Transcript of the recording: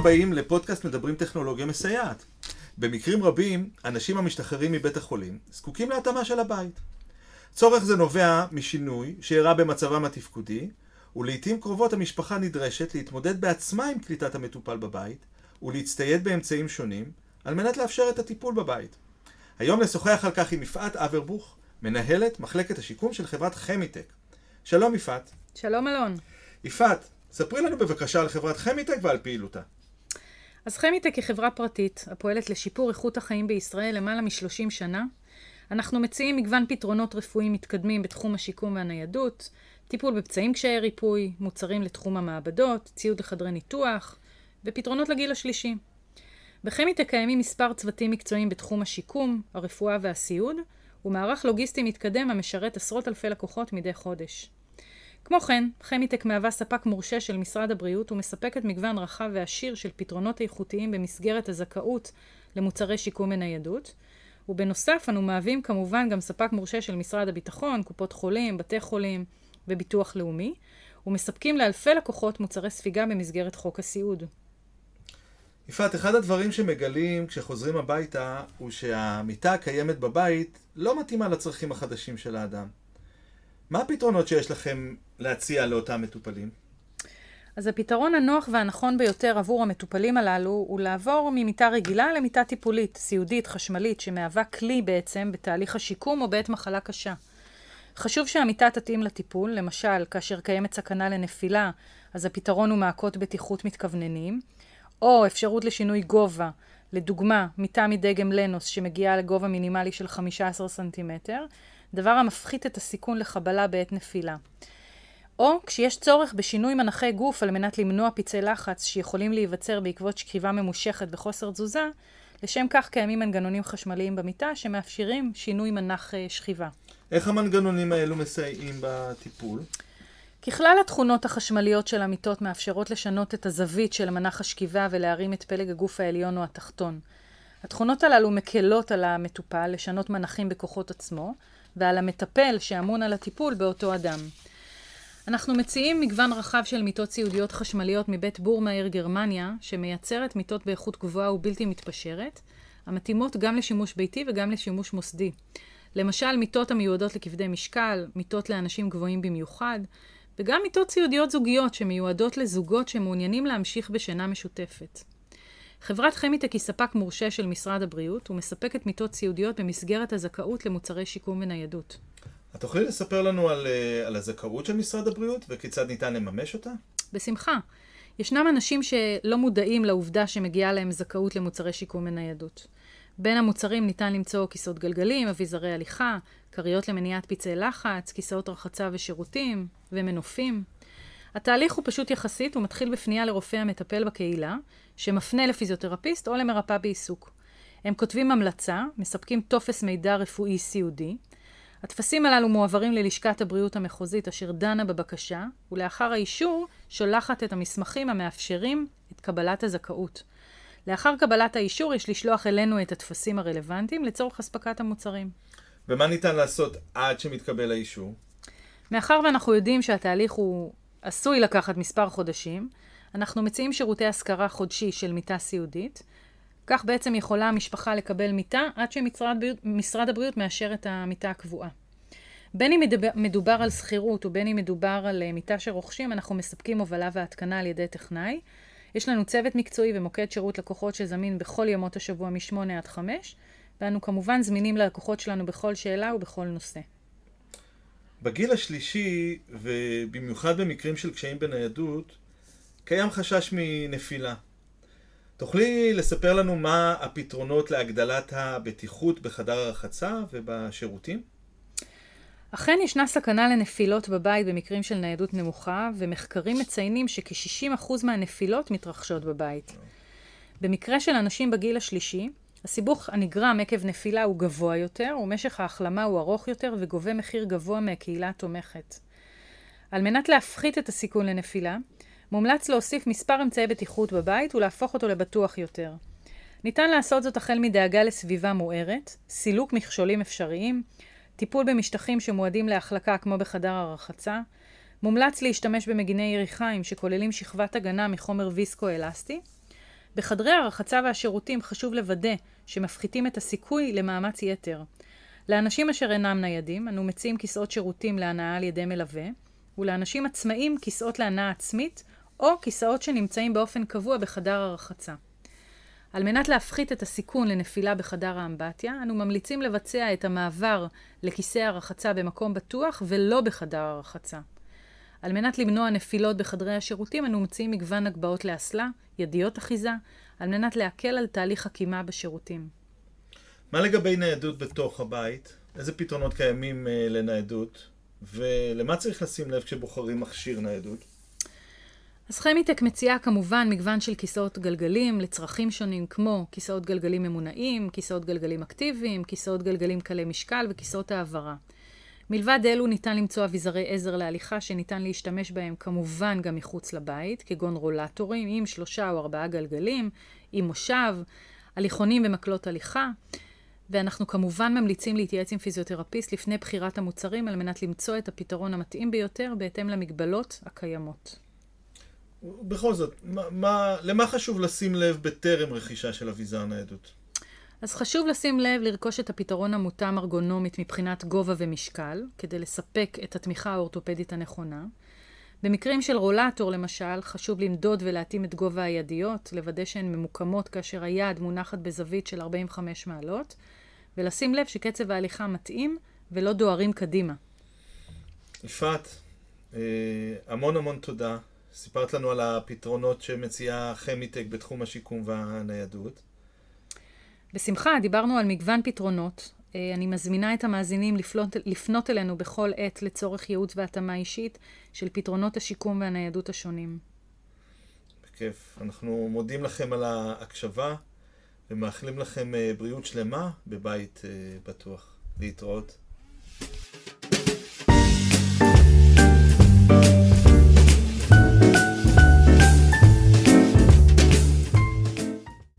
הבאים לפודקאסט מדברים טכנולוגיה מסייעת. במקרים רבים, אנשים המשתחררים מבית החולים זקוקים להתאמה של הבית. צורך זה נובע משינוי שאירע במצבם התפקודי, ולעיתים קרובות המשפחה נדרשת להתמודד בעצמה עם קליטת המטופל בבית, ולהצטייד באמצעים שונים, על מנת לאפשר את הטיפול בבית. היום נשוחח על כך עם יפעת אברבוך, מנהלת מחלקת השיקום של חברת חמיטק. שלום יפעת. שלום אלון. יפעת, ספרי לנו בבקשה על חברת חמיטק ועל פעילותה. אז חמיטק היא חברה פרטית הפועלת לשיפור איכות החיים בישראל למעלה מ-30 שנה. אנחנו מציעים מגוון פתרונות רפואיים מתקדמים בתחום השיקום והניידות, טיפול בפצעים קשיי ריפוי, מוצרים לתחום המעבדות, ציוד לחדרי ניתוח ופתרונות לגיל השלישי. בחמיטק קיימים מספר צוותים מקצועיים בתחום השיקום, הרפואה והסיעוד, ומערך לוגיסטי מתקדם המשרת עשרות אלפי לקוחות מדי חודש. כמו כן, חמיטק מהווה ספק מורשה של משרד הבריאות ומספקת מגוון רחב ועשיר של פתרונות איכותיים במסגרת הזכאות למוצרי שיקום וניידות. ובנוסף, אנו מהווים כמובן גם ספק מורשה של משרד הביטחון, קופות חולים, בתי חולים וביטוח לאומי, ומספקים לאלפי לקוחות מוצרי ספיגה במסגרת חוק הסיעוד. יפעת, אחד הדברים שמגלים כשחוזרים הביתה הוא שהמיטה הקיימת בבית לא מתאימה לצרכים החדשים של האדם. מה הפתרונות שיש לכם להציע לאותם מטופלים? אז הפתרון הנוח והנכון ביותר עבור המטופלים הללו הוא לעבור ממיטה רגילה למיטה טיפולית, סיעודית, חשמלית, שמהווה כלי בעצם בתהליך השיקום או בעת מחלה קשה. חשוב שהמיטה תתאים לטיפול, למשל, כאשר קיימת סכנה לנפילה, אז הפתרון הוא מעקות בטיחות מתכווננים, או אפשרות לשינוי גובה, לדוגמה, מיטה מדגם לנוס שמגיעה לגובה מינימלי של 15 סנטימטר, דבר המפחית את הסיכון לחבלה בעת נפילה. או כשיש צורך בשינוי מנחי גוף על מנת למנוע פצעי לחץ שיכולים להיווצר בעקבות שכיבה ממושכת וחוסר תזוזה, לשם כך קיימים מנגנונים חשמליים במיטה שמאפשרים שינוי מנח אה, שכיבה. איך המנגנונים האלו מסייעים בטיפול? ככלל התכונות החשמליות של המיטות מאפשרות לשנות את הזווית של מנח השכיבה ולהרים את פלג הגוף העליון או התחתון. התכונות הללו מקלות על המטופל לשנות מנחים בכוחות עצמו, ועל המטפל שאמון על הטיפול באותו אדם. אנחנו מציעים מגוון רחב של מיטות סיעודיות חשמליות מבית בורמאיר גרמניה, שמייצרת מיטות באיכות גבוהה ובלתי מתפשרת, המתאימות גם לשימוש ביתי וגם לשימוש מוסדי. למשל, מיטות המיועדות לכבדי משקל, מיטות לאנשים גבוהים במיוחד, וגם מיטות סיעודיות זוגיות שמיועדות לזוגות שמעוניינים להמשיך בשינה משותפת. חברת חמיטק היא ספק מורשה של משרד הבריאות ומספקת מיטות סיעודיות במסגרת הזכאות למוצרי שיקום וניידות. את תוכלי לספר לנו על, אה, על הזכאות של משרד הבריאות וכיצד ניתן לממש אותה? בשמחה. ישנם אנשים שלא מודעים לעובדה שמגיעה להם זכאות למוצרי שיקום וניידות. בין המוצרים ניתן למצוא כיסאות גלגלים, אביזרי הליכה, כריות למניעת פצעי לחץ, כיסאות רחצה ושירותים, ומנופים. התהליך הוא פשוט יחסית, הוא מתחיל בפנייה לרופא המטפל בקהילה, שמפנה לפיזיותרפיסט או למרפאה בעיסוק. הם כותבים המלצה, מספקים טופס מידע רפואי סיעודי. הטפסים הללו מועברים ללשכת הבריאות המחוזית אשר דנה בבקשה, ולאחר האישור שולחת את המסמכים המאפשרים את קבלת הזכאות. לאחר קבלת האישור יש לשלוח אלינו את הטפסים הרלוונטיים לצורך אספקת המוצרים. ומה ניתן לעשות עד שמתקבל האישור? מאחר ואנחנו יודעים שהתהליך הוא עשוי לקחת מספר חודשים, אנחנו מציעים שירותי השכרה חודשי של מיטה סיעודית. כך בעצם יכולה המשפחה לקבל מיטה עד שמשרד הבריאות מאשר את המיטה הקבועה. בין אם מדובר על שכירות ובין אם מדובר על אה, מיטה שרוכשים, אנחנו מספקים הובלה והתקנה על ידי טכנאי. יש לנו צוות מקצועי ומוקד שירות לקוחות שזמין בכל ימות השבוע מ-8 עד 5, ואנו כמובן זמינים ללקוחות שלנו בכל שאלה ובכל נושא. בגיל השלישי, ובמיוחד במקרים של קשיים בניידות, קיים חשש מנפילה. תוכלי לספר לנו מה הפתרונות להגדלת הבטיחות בחדר הרחצה ובשירותים? אכן ישנה סכנה לנפילות בבית במקרים של ניידות נמוכה, ומחקרים מציינים שכ-60% מהנפילות מתרחשות בבית. במקרה של אנשים בגיל השלישי, הסיבוך הנגרם עקב נפילה הוא גבוה יותר, ומשך ההחלמה הוא ארוך יותר וגובה מחיר גבוה מהקהילה התומכת. על מנת להפחית את הסיכון לנפילה, מומלץ להוסיף מספר אמצעי בטיחות בבית ולהפוך אותו לבטוח יותר. ניתן לעשות זאת החל מדאגה לסביבה מוארת, סילוק מכשולים אפשריים, טיפול במשטחים שמועדים להחלקה כמו בחדר הרחצה, מומלץ להשתמש במגיני יריחיים שכוללים שכבת הגנה מחומר ויסקו-אלסטי, בחדרי הרחצה והשירותים חשוב לוודא שמפחיתים את הסיכוי למאמץ יתר. לאנשים אשר אינם ניידים, אנו מציעים כיסאות שירותים להנאה על ידי מלווה, ולאנשים עצמאים כיסאות להנאה עצמית, או כיסאות שנמצאים באופן קבוע בחדר הרחצה. על מנת להפחית את הסיכון לנפילה בחדר האמבטיה, אנו ממליצים לבצע את המעבר לכיסא הרחצה במקום בטוח ולא בחדר הרחצה. על מנת למנוע נפילות בחדרי השירותים, אנו מציעים מגוון הגבהות לאסלה, ידיות אחיזה, על מנת להקל על תהליך הקימה בשירותים. מה לגבי ניידות בתוך הבית? איזה פתרונות קיימים uh, לניידות? ולמה צריך לשים לב כשבוחרים מכשיר ניידות? אז חמיטק מציעה כמובן מגוון של כיסאות גלגלים לצרכים שונים כמו כיסאות גלגלים ממונעים, כיסאות גלגלים אקטיביים, כיסאות גלגלים קלי משקל וכיסאות העברה. מלבד אלו ניתן למצוא אביזרי עזר להליכה שניתן להשתמש בהם כמובן גם מחוץ לבית, כגון רולטורים עם שלושה או ארבעה גלגלים, עם מושב, הליכונים ומקלות הליכה. ואנחנו כמובן ממליצים להתייעץ עם פיזיותרפיסט לפני בחירת המוצרים על מנת למצוא את הפתרון המתאים ביותר בהתאם למגבלות הקיימות. בכל זאת, מה, מה, למה חשוב לשים לב בטרם רכישה של אביזר ניידות? אז חשוב לשים לב לרכוש את הפתרון המותאם ארגונומית מבחינת גובה ומשקל, כדי לספק את התמיכה האורתופדית הנכונה. במקרים של רולטור למשל, חשוב למדוד ולהתאים את גובה הידיות, לוודא שהן ממוקמות כאשר היד מונחת בזווית של 45 מעלות, ולשים לב שקצב ההליכה מתאים ולא דוהרים קדימה. יפעת, אה, המון המון תודה. סיפרת לנו על הפתרונות שמציעה חמיטק בתחום השיקום והניידות. בשמחה, דיברנו על מגוון פתרונות. אה, אני מזמינה את המאזינים לפנות, לפנות אלינו בכל עת לצורך ייעוץ והתאמה אישית של פתרונות השיקום והניידות השונים. בכיף. אנחנו מודים לכם על ההקשבה ומאחלים לכם אה, בריאות שלמה בבית אה, בטוח. להתראות.